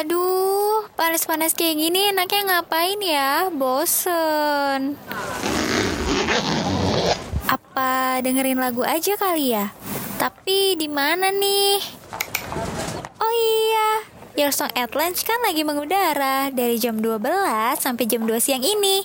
Aduh, panas-panas kayak gini enaknya ngapain ya? Bosen. Apa dengerin lagu aja kali ya? Tapi di mana nih? Oh iya, Your Song at Lunch kan lagi mengudara dari jam 12 sampai jam 2 siang ini.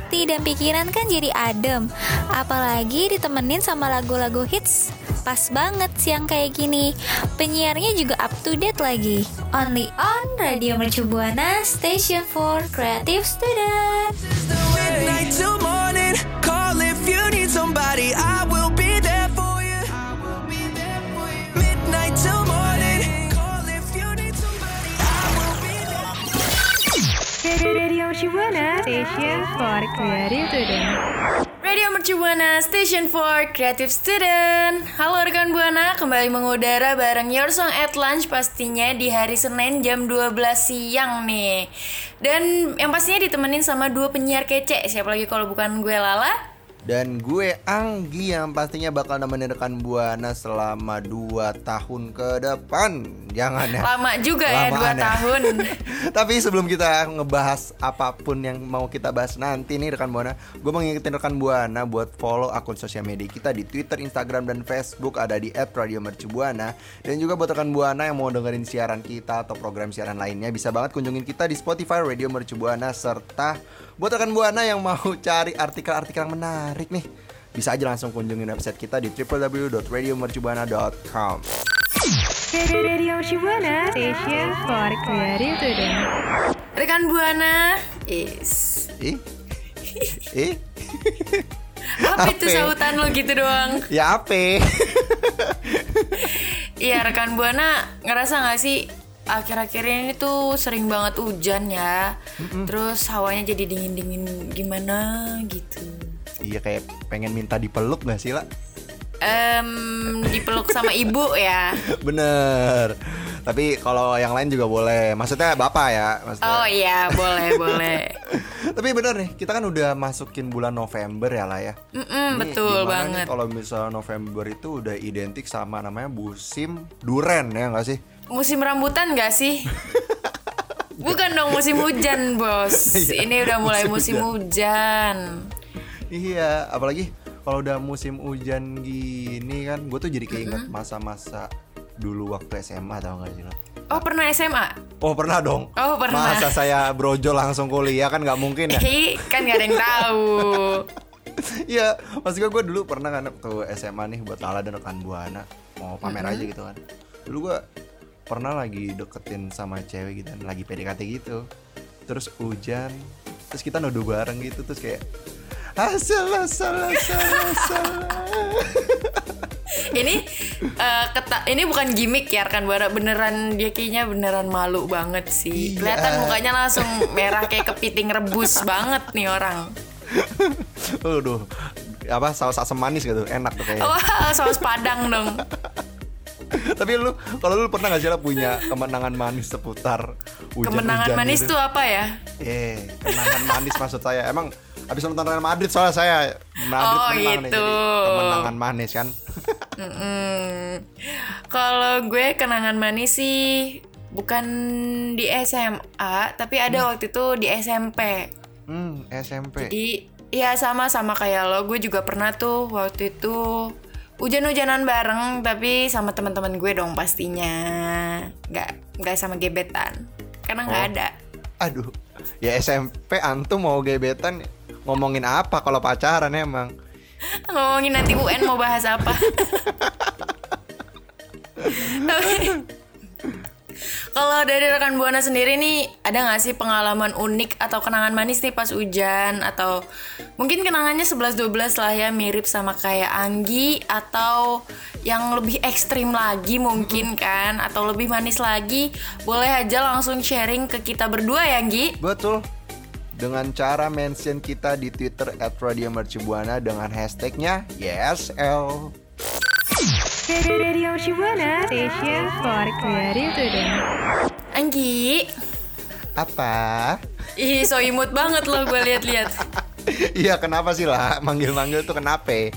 Hati dan pikiran kan jadi adem. Apalagi ditemenin sama lagu-lagu hits. Pas banget siang kayak gini. Penyiarnya juga up to date lagi. Only on Radio Mercu Buana, Station for Creative Student. Midnight till morning. Station for Creative Student. Radio Mercu Buana Station for Creative Student. Halo rekan Buana, kembali mengudara bareng Your Song at Lunch pastinya di hari Senin jam 12 siang nih. Dan yang pastinya ditemenin sama dua penyiar kece. Siapa lagi kalau bukan gue Lala Dan gue Anggi yang pastinya bakal nemenin rekan Buana selama 2 tahun ke depan. Jangan ya. Lama juga ya, Lamaan 2 tahun. Tapi sebelum kita ngebahas apa pun yang mau kita bahas nanti nih rekan Buana Gue mau ngingetin rekan Buana buat follow akun sosial media kita di Twitter, Instagram, dan Facebook. Ada di @radiomercubuana. Dan juga buat rekan Buana yang mau dengerin siaran kita atau program siaran lainnya Bisa banget kunjungin kita di Spotify Radio Mercubuana Serta buat rekan Buana yang mau cari artikel-artikel yang menarik nih bisa aja langsung kunjungin website kita di www.radiomercubuana.com Radio Shibuana Station for Creative Student. Rekan Buana is Ih, ih, Apa itu Apa? sautan lo gitu doang ya ape? Iya rekan Buana ngerasa gak sih akhir-akhir ini tuh sering banget hujan ya Terus hawanya jadi dingin-dingin gimana gitu Iya kayak pengen minta dipeluk gak sih lah? Em, dipeluk sama ibu ya. Bener. Tapi kalau yang lain juga boleh. Maksudnya bapak ya. Maksudnya. Oh iya, boleh, boleh. Tapi bener nih, kita kan udah masukin bulan November ya lah ya. Mm-mm, betul banget. Kalau misalnya November itu udah identik sama namanya musim duren ya nggak sih? Musim rambutan gak sih? Bukan dong musim hujan, Bos. Iya, Ini udah mulai musim hujan. Iya, apalagi kalau udah musim hujan gini kan, gue tuh jadi keinget masa-masa dulu waktu SMA tau gak sih lo? Oh, pernah SMA? Oh pernah dong. Oh, pernah. Masa saya brojol langsung kuliah kan nggak mungkin ya? Kan gak ada yang tahu. Iya, maksud gue, gue dulu pernah kan ke SMA nih buat Lala dan rekan Buana mau pamer aja gitu kan. Dulu gue pernah lagi deketin sama cewek gitu, kan, lagi PDKT gitu. Terus hujan, terus kita nuduh bareng gitu, terus kayak ah salah salah salah salah. ini eh, keta- ini bukan gimmick ya rekan buana beneran dia kayaknya beneran malu banget sih. Iya. Kelihatan mukanya langsung merah kayak kepiting rebus banget nih orang. Aduh, apa saus asam manis gitu, enak tuh kayaknya. Wah, saus padang dong. Tapi lu, kalau lu pernah gak sih lah punya kemenangan manis seputar hujan Kemenangan manis tuh apa ya? Eh, kemenangan manis maksud saya. Emang habis nonton Real Madrid soalnya saya Madrid Oh, menang nih, gitu. jadi kemenangan manis kan. Mm-mm. Kalau gue kenangan manis sih bukan di SMA, tapi ada waktu itu di SMP. Hmm, SMP. Jadi ya sama sama kayak lo, gue juga pernah tuh waktu itu hujan-hujanan bareng, tapi sama teman-teman gue dong pastinya, nggak nggak sama gebetan, karena nggak Oh. ada. Aduh, ya SMP antum mau gebetan ngomongin apa kalau pacaran emang? Ngomongin nanti UN mau bahas apa? tapi, Kalau dari rekan Buana sendiri nih, ada nggak sih pengalaman unik atau kenangan manis nih pas hujan atau mungkin kenangannya 11-12 lah ya mirip sama kayak Anggi atau yang lebih ekstrim lagi mungkin kan atau lebih manis lagi boleh aja langsung sharing ke kita berdua ya Anggi. Betul. Dengan cara mention kita di Twitter at Radio Mercubuana dengan hashtagnya YesL. Radio Mercubuana Station for Creative Today. Anggi, Apa? ih so imut banget loh gue lihat-lihat. Iya kenapa sih lah manggil-manggil tuh kenapa?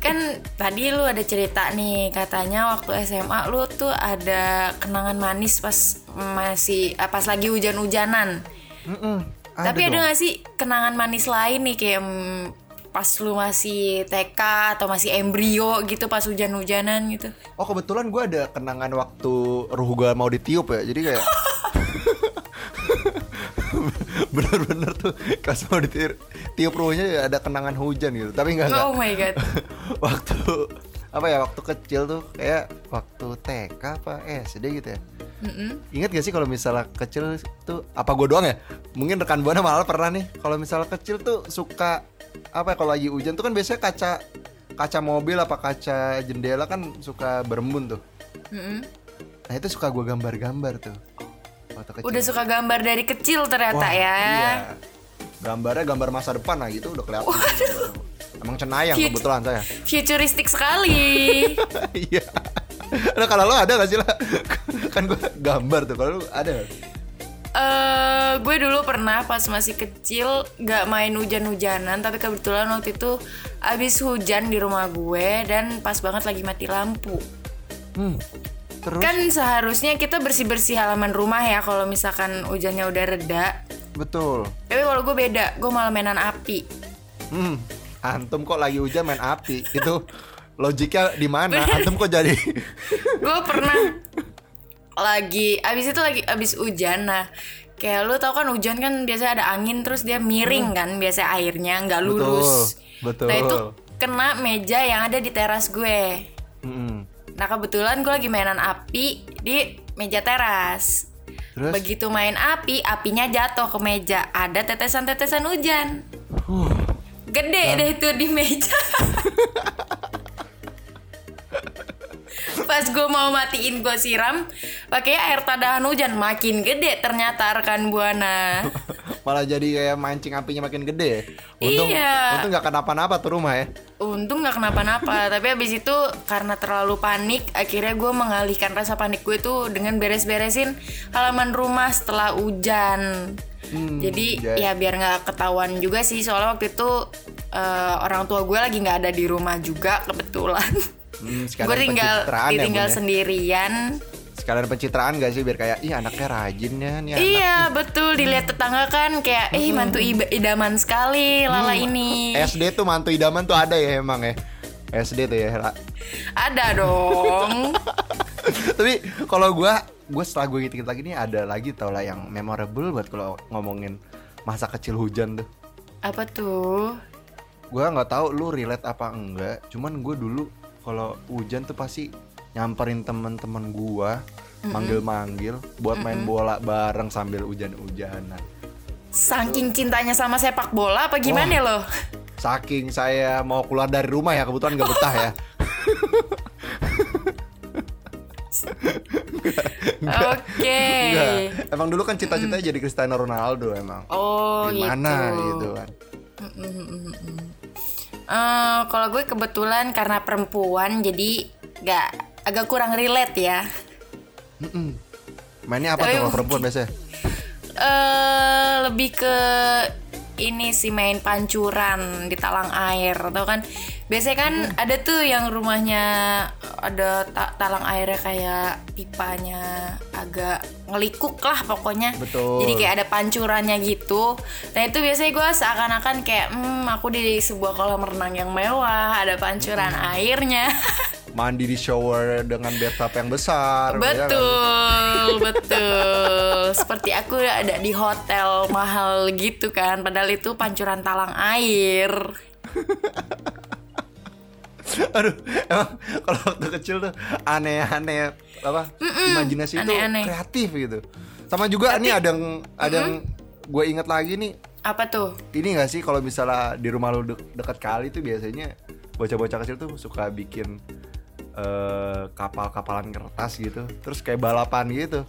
kan tadi lu ada cerita nih katanya waktu SMA lu tuh ada kenangan manis pas masih ah, pas lagi hujan-hujanan. Mm-mm, Tapi ada dong. gak sih kenangan manis lain nih kayak mm, pas lu masih TK atau masih embrio gitu pas hujan-hujanan gitu? Oh kebetulan gue ada kenangan waktu ruh gue mau ditiup ya Jadi kayak Bener-bener tuh Pas mau ditiup tiup ruhnya ya ada kenangan hujan gitu Tapi enggak, enggak Oh my god. Waktu Apa ya waktu kecil tuh Kayak waktu TK apa SD gitu ya Ingat gak sih kalau misalnya kecil tuh Apa gue doang ya? Mungkin rekan Buana malah pernah nih Kalau misalnya kecil tuh suka Apa ya kalau lagi hujan tuh kan biasanya kaca Kaca mobil apa kaca jendela kan suka berembun tuh. Mm-mm. Nah itu suka gue gambar-gambar tuh Waktu kecil. Udah suka gambar dari kecil ternyata Wah, ya. Iya. Gambarnya gambar masa depan lah gitu udah kelihatan. Emang cenayang Cute. kebetulan saya. Futuristik sekali. Iya. Nah kalau lo ada gak sih lah Kan gue gambar tuh Kalau ada eh gue dulu pernah pas masih kecil gak main hujan-hujanan tapi kebetulan waktu itu abis hujan di rumah gue dan pas banget lagi mati lampu. Hmm Terus Kan seharusnya kita bersih-bersih halaman rumah ya kalau misalkan hujannya udah reda. Betul Tapi kalau gue beda, gue malah mainan api. Hmm Antum kok lagi hujan main api Itu logiknya di mana? Antum kok jadi gue pernah lagi abis itu lagi abis hujan. Nah kayak lu tau kan hujan kan biasanya ada angin terus dia miring kan biasa airnya nggak lurus. betul. nah itu kena meja yang ada di teras gue. Hmm. nah kebetulan gue lagi mainan api di meja teras. Terus? begitu main api apinya jatuh ke meja. Ada tetesan-tetesan hujan. Gede deh itu di meja pas gue mau matiin gue siram pakai air tadahan hujan makin gede ternyata rekan buana. Malah jadi kayak mancing apinya makin gede. Untung, Iya. untung gak kenapa-napa tuh rumah ya. Untung nggak kenapa-napa tapi abis itu karena terlalu panik akhirnya gue mengalihkan rasa panik gue tuh dengan beres-beresin halaman rumah setelah hujan. Hmm, jadi ya. ya biar nggak ketahuan juga sih soalnya waktu itu eh, orang tua gue lagi nggak ada di rumah juga kebetulan Hmm, gue tinggal ya, ditinggal ya? sendirian Sekalian pencitraan gak sih biar kayak Ih anaknya rajin ya nih anak iya betul dilihat tetangga kan kayak eh mantu iba- idaman sekali lala ini SD tuh mantu idaman tuh ada ya emang ya SD tuh ya Ra. ada dong Tapi kalau gua gue setelah gue gitu lagi nih ada lagi tau lah yang memorable buat kalau ngomongin masa kecil hujan tuh. apa tuh Gua nggak tahu lu relate apa enggak. Cuman gue dulu kalau hujan tuh pasti nyamperin temen-temen gua manggil-manggil buat main bola bareng sambil hujan-hujanan. saking cintanya sama sepak bola apa gimana Wah. loh Saking saya mau keluar dari rumah ya kebetulan gak betah ya. oke Enggak. Emang dulu kan cita-citanya jadi Cristiano Ronaldo emang. oh Gimana gitu, gitu kan. Eh, kalau gue kebetulan karena perempuan jadi nggak agak kurang relate ya Mm-mm. Mainnya apa Tapi tuh kalau perempuan biasanya? eh lebih ke ini sih main pancuran di talang air atau kan? Biasanya kan ada tuh yang rumahnya ada ta- talang airnya kayak pipanya agak ngelikuk lah pokoknya. Betul. jadi kayak ada pancurannya gitu. Nah itu biasanya gue seakan-akan kayak hmm aku di sebuah kolam renang yang mewah ada pancuran airnya Mandi di shower dengan bathtub yang besar. ya kan? Betul, betul. Seperti aku ada di hotel mahal gitu kan, padahal itu pancuran talang air. Aduh, emang kalau waktu kecil tuh aneh-aneh apa? imajinasi itu aneh-aneh. kreatif gitu. Sama juga nih ada yang ada yang gue inget lagi nih. Apa tuh? Ini gak sih kalau misalnya di rumah lu de- deket kali tuh biasanya bocah-bocah kecil tuh suka bikin eh, kapal-kapalan kertas gitu. Terus kayak balapan gitu.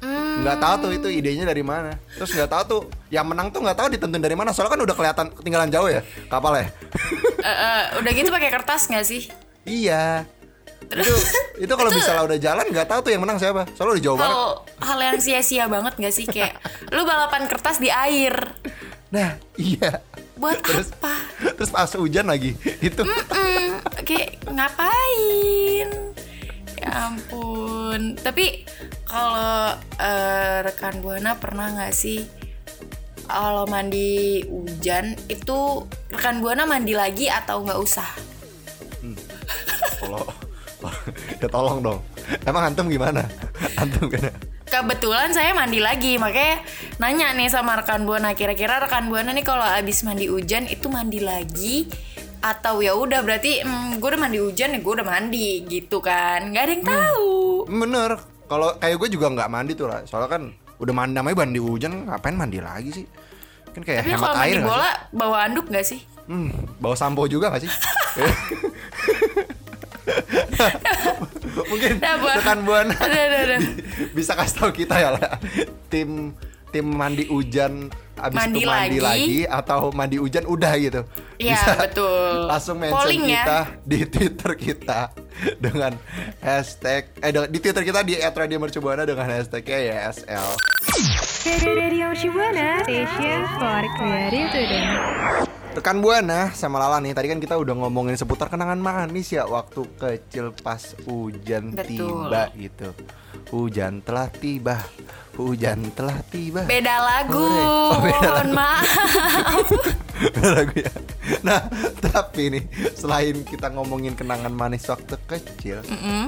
Hmm. nggak tahu tuh itu idenya dari mana terus nggak tahu tuh yang menang tuh nggak tahu ditentuin dari mana soalnya kan udah kelihatan ketinggalan jauh ya kapalnya Eh, eh, udah gitu pakai kertas nggak sih? iya itu itu kalau misalnya udah jalan nggak tahu tuh yang menang siapa soalnya udah jauh banget Hal hal yang sia-sia banget gak sih kayak lu balapan kertas di air. nah iya Buat terus apa? terus pas hujan lagi itu Mm, kayak ngapain? Ya ampun. Tapi kalau eh, rekan buana pernah nggak sih kalau mandi hujan itu rekan buana mandi lagi atau nggak usah? kalau ya tolong dong emang antum gimana antum gimana Kebetulan saya mandi lagi, makanya nanya nih sama rekan buana. Kira-kira rekan buana nih kalau abis mandi hujan itu mandi lagi atau ya udah berarti hmm, gue udah mandi hujan ya gue udah mandi gitu kan? Gak ada yang tahu. bener kalau kayak gue juga nggak mandi tuh lah soalnya kan udah mandi namanya mandi hujan ngapain mandi lagi sih kan kayak Tapi hemat air mandi nggak sih? bola bawa anduk gak sih? Hmm, bawa sampo juga gak sih? Mungkin Nah, rekan buana bisa kasih tahu kita ya lah. Tim tim mandi hujan abis Mandi itu mandi lagi. lagi. atau mandi hujan udah gitu. Iya, Bisa betul. Langsung mention Polling ya. kita di Twitter kita dengan hashtag eh di Twitter kita di @radiomercubuana dengan hashtagnya ya YSL. Radio Mercubuana Station for Creative Student Rekan Buana sama Lala nih, tadi kan kita udah ngomongin seputar kenangan manis ya waktu kecil pas hujan Betul. tiba gitu. Hujan telah tiba, hujan telah tiba. Beda lagu. Hore. Oh, beda lagu. maaf. Beda lagu ya. Nah, tapi nih selain kita ngomongin kenangan manis waktu kecil,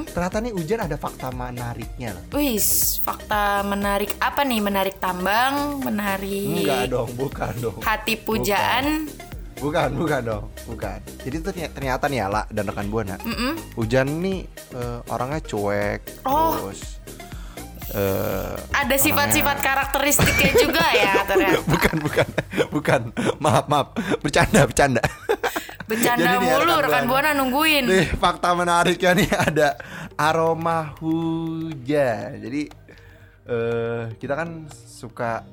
ternyata nih hujan ada fakta menariknya loh. Wis, fakta menarik apa nih? Menarik tambang, menarik Enggak dong, bukan dong. hati pujaan. Bukan, bukan dong, bukan. Jadi tuh ternyata, nih Ala dan rekan buana, hujan nih eh, orangnya cuek, Oh. terus eh, Ada sifat-sifat karakteristiknya juga ya ternyata. bukan, bukan, bukan. Maaf, maaf, bercanda, bercanda. Bercanda Jadi mulu rekan rekan Buana. nungguin. Nih fakta menariknya nih ada aroma hujan. Jadi eh kita kan suka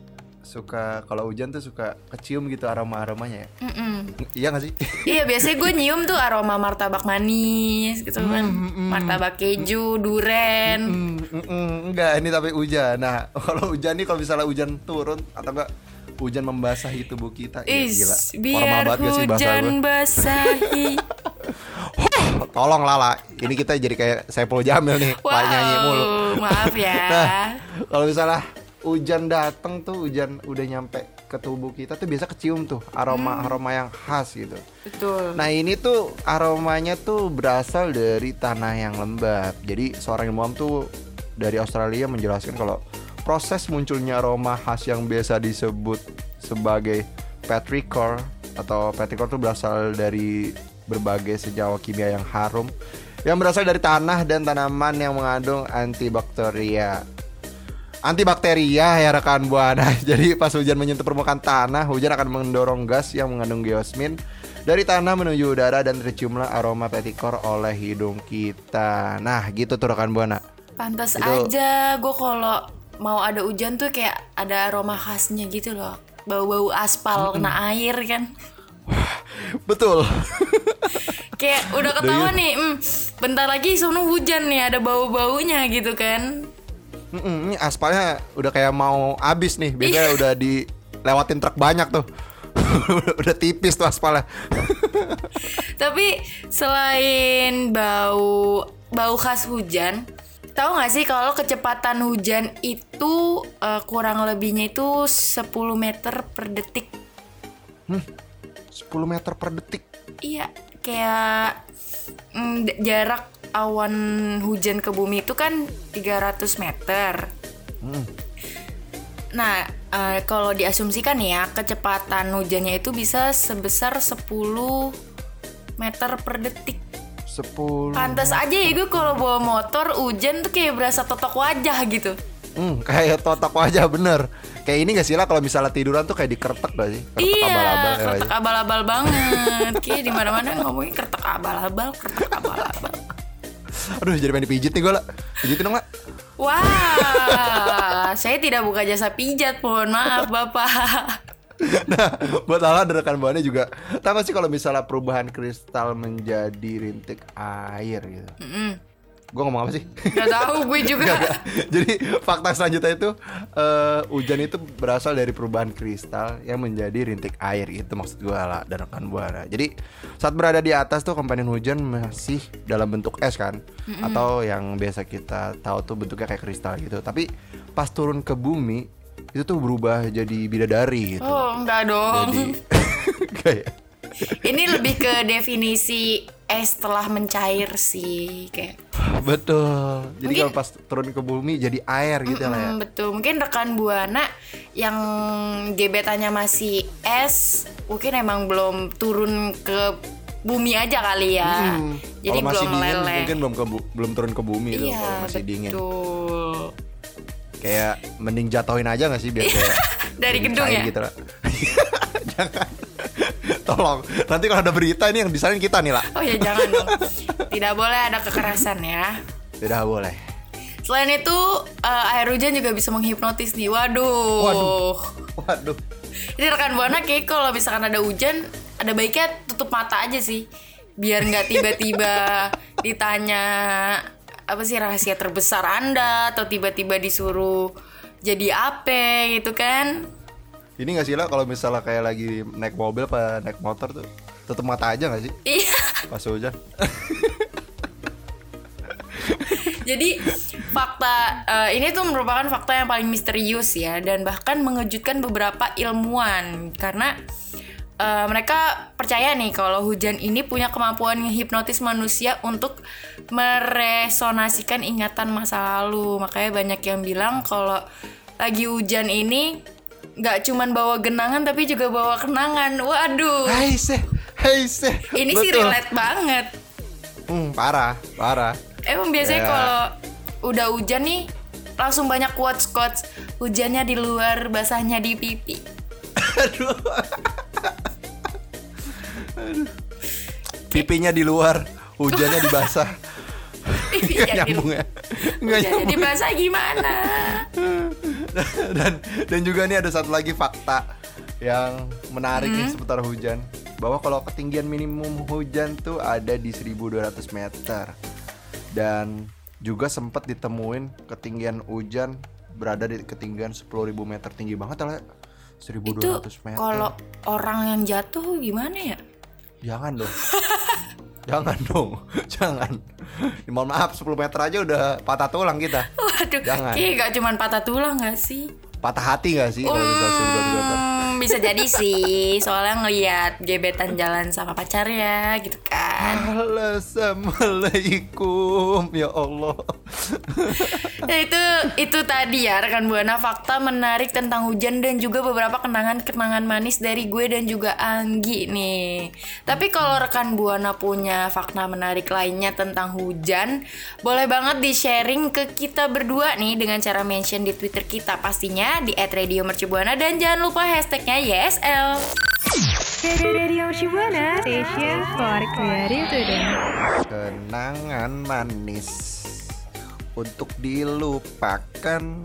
suka kalau hujan tuh suka kecium gitu aroma aromanya ya. Mm-mm. Iya gak sih? Iya biasanya gue nyium tuh aroma martabak manis gitu kan, martabak keju, duren. Hmm, mm, mm, enggak ini tapi hujan. Nah kalau hujan nih kalau misalnya hujan turun atau enggak hujan membasahi tubuh kita, ya Is, gila. biar Formal banget gak sih hujan basahi. Tolong Lala, ini kita jadi kayak Saiful Jamil nih, wow. nyanyi mulu. maaf ya. Nah, kalau misalnya hujan dateng tuh hujan udah nyampe ke tubuh kita tuh biasa kecium tuh aroma aroma yang khas gitu. Betul. Nah ini tuh aromanya tuh berasal dari tanah yang lembab. Jadi seorang ilmuwan tuh dari Australia menjelaskan kalau proses munculnya aroma khas yang biasa disebut sebagai petrichor atau petrichor tuh berasal dari berbagai senyawa kimia yang harum yang berasal dari tanah dan tanaman yang mengandung antibakteria. Antibakteria ya rekan buana. Jadi pas hujan menyentuh permukaan tanah, hujan akan mendorong gas yang mengandung geosmin dari tanah menuju udara dan terciumlah aroma petikor oleh hidung kita. Nah, gitu tuh rekan buana. Pantas Itu- aja gue kalau mau ada hujan tuh kayak ada aroma khasnya gitu loh. Bau-bau aspal kena air kan. Betul. Kayak udah ketahuan nih, hmm, bentar lagi sono hujan nih ada bau-baunya gitu kan. Mm-mm, ini aspalnya udah kayak mau habis nih. Biasanya udah dilewatin truk banyak tuh. udah tipis tuh aspalnya. Tapi selain bau bau khas hujan, tahu nggak sih kalau kecepatan hujan itu eh, kurang lebihnya itu 10 meter per detik. 10 meter per detik. Iya, kayak mm, jarak awan hujan ke bumi itu kan 300 meter. Nah, eh, kalau diasumsikan ya, kecepatan hujannya itu bisa sebesar 10 meter per detik. 10 Pantas aja ya gue kalau bawa motor hujan tuh kayak berasa totok wajah gitu. Hmm, kayak totok wajah bener Kayak ini gak sih lah kalau misalnya tiduran tuh kayak dikeretek gak sih? Keretek iya, abal-abal ya, kertek abal-abal banget. Kayak di mana-mana ngomongin kertek abal-abal, kertek abal-abal. Aduh jadi pengen dipijit nih gue lah Pijitin dong lah Wah, saya tidak buka jasa pijat, mohon maaf Bapak. Nah buat Ala dan rekan buahnya juga Tahu sih kalau misalnya perubahan kristal menjadi rintik air gitu Gue ngomong apa sih? Gak tahu gue juga. Gak, gak. Jadi fakta selanjutnya itu eh, hujan itu berasal dari perubahan kristal yang menjadi rintik air itu maksud gue lah dan rekan buana. Jadi saat berada di atas tuh komponen hujan masih dalam bentuk es kan atau yang biasa kita tahu tuh bentuknya kayak kristal gitu. Tapi pas turun ke bumi itu tuh berubah jadi bidadari gitu. Oh, enggak dong. Jadi kayak Ini lebih ke definisi es setelah mencair sih, kayak. Betul. Jadi Mungkin- kalau pas turun ke bumi jadi air gitu lah ya. Betul. Mungkin rekan Buana yang gebetannya masih es, mungkin emang belum turun ke bumi aja kali ya. Hmm. Jadi Kalau masih belum dingin mungkin belum ke bu- belum turun ke bumi tuh Iya, kalau masih dingin. betul. Kayak mending jatuhin aja gak sih biar kayak Dari gedung ya? gitu lah. Jangan. Tolong. Nanti kalau ada berita ini yang disalahin kita nih lah. Oh ya jangan dong. Tidak boleh ada kekerasan ya. Tidak boleh. Selain itu eh, air hujan juga bisa menghipnotis nih. Waduh. Waduh. Waduh. Ini rekan buana kayak kalau misalkan ada hujan, ada baiknya tutup mata aja sih, biar nggak tiba-tiba ditanya apa sih rahasia terbesar anda atau tiba-tiba disuruh jadi apa gitu kan? Ini gak sih lah kalau misalnya kayak lagi naik mobil apa naik motor tuh tutup mata aja gak sih Iya. pas hujan? Jadi fakta eh, ini tuh merupakan fakta yang paling misterius ya dan bahkan mengejutkan beberapa ilmuwan karena eh, mereka percaya nih kalau hujan ini punya kemampuan menghipnotis manusia untuk meresonasikan ingatan masa lalu. Makanya banyak yang bilang kalau lagi hujan ini nggak cuman bawa genangan tapi juga bawa kenangan. Waduh. Hai seh, hai seh. Ini sih Betul. relate banget. Hmm, parah, parah. Emang biasanya Ya. kalau udah hujan nih langsung banyak quotes quotes hujannya di luar basahnya di pipi. Aduh. Pipinya di luar, hujannya di basah. Pipinya di nyambung ya. Nggak hujannya di nyambung. basah gimana? dan dan juga nih ada satu lagi fakta yang menarik nih Hmm. seputar hujan bahwa kalau ketinggian minimum hujan tuh ada di 1200 meter dan juga sempat ditemuin ketinggian hujan berada di ketinggian 10.000 meter tinggi banget lah 1200 Itu meter kalau orang yang jatuh gimana ya? jangan dong jangan dong jangan mohon maaf 10 meter aja udah patah tulang kita Waduh, Jangan. kayak gak cuman patah tulang gak sih? patah hati gak sih kalau misalnya 1200 meter bisa jadi sih, soalnya ngeliat gebetan jalan sama pacarnya gitu kan. Assalamualaikum ya Allah Ya itu itu tadi ya rekan buana fakta menarik tentang hujan dan juga beberapa kenangan-kenangan manis dari gue dan juga Anggi nih. Tapi kalau rekan buana punya fakta menarik lainnya tentang hujan, boleh banget di sharing ke kita berdua nih dengan cara mention di Twitter kita pastinya di @radiomercubuana dan jangan lupa hashtagnya YSL. Radio Shibuana, station for creative student. Kenangan manis Untuk dilupakan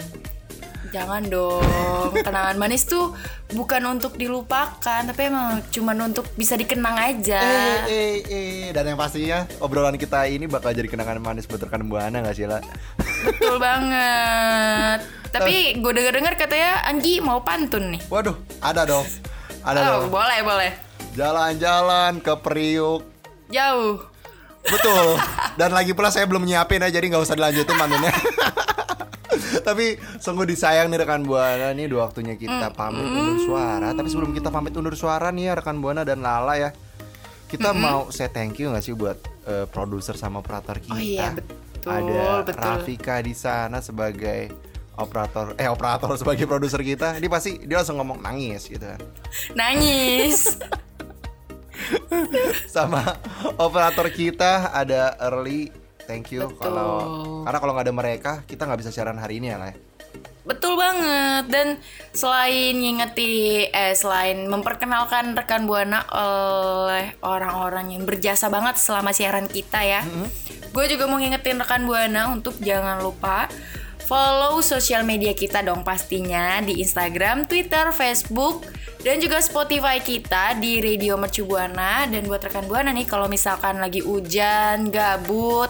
Jangan dong, kenangan manis tuh bukan untuk dilupakan, tapi emang cuman untuk bisa dikenang aja. Eh, eh, eh Dan yang pastinya obrolan kita ini bakal jadi kenangan manis buat rekan Buana gak sih lah Betul banget. Tapi gue denger-dengar katanya Anggi mau pantun nih. Waduh, ada dong Ada Oh, dong boleh, boleh. Jalan-jalan ke Priuk Jauh. Betul. Dan lagi pula saya belum nyiapin ya, jadi nggak usah dilanjutin pantunnya. Tapi sungguh disayang nih rekan buana nih dua waktunya kita pamit undur suara. Tapi sebelum kita pamit undur suara nih ya rekan buana dan Lala ya, kita mau say thank you nggak sih buat eh, produser sama operator kita. Oh iya, betul, Ada betul. Rafika di sana sebagai operator eh operator sebagai produser kita. Dia pasti dia langsung ngomong nangis gitu kan. Nangis. Sama operator kita ada Early. Thank you Betul. kalau karena kalau nggak ada mereka kita nggak bisa siaran hari ini ya lah. Betul banget dan selain ngingeti eh selain memperkenalkan rekan buana oleh orang-orang yang berjasa banget selama siaran kita ya, gue juga mau ngingetin rekan buana untuk jangan lupa follow sosial media kita dong pastinya di Instagram, Twitter, Facebook dan juga Spotify kita di Radio Mercu Buana dan buat rekan buana nih kalau misalkan lagi hujan, gabut,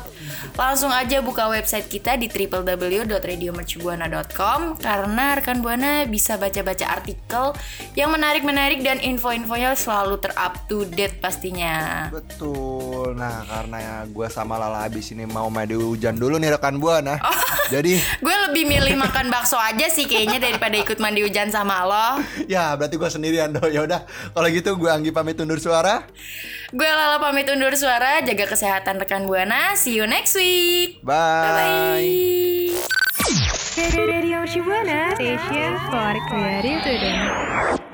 langsung aja buka website kita di www.radiomercubuana.com karena rekan buana bisa baca-baca artikel yang menarik-menarik dan info-infonya selalu ter-up to date pastinya. Betul. Nah karena ya gue sama Lala habis ini mau mandi hujan dulu nih rekan buana. Jadi Gue lebih milih makan bakso aja sih kayaknya daripada ikut mandi hujan sama lo. ya berarti gue sendirian dong. Ya udah kalau gitu gue Anggi pamit undur suara. Gue Lala pamit undur suara, jaga kesehatan rekan buana. See you next week. Bye. Bye. Radio Shibuana Station for Creative Student.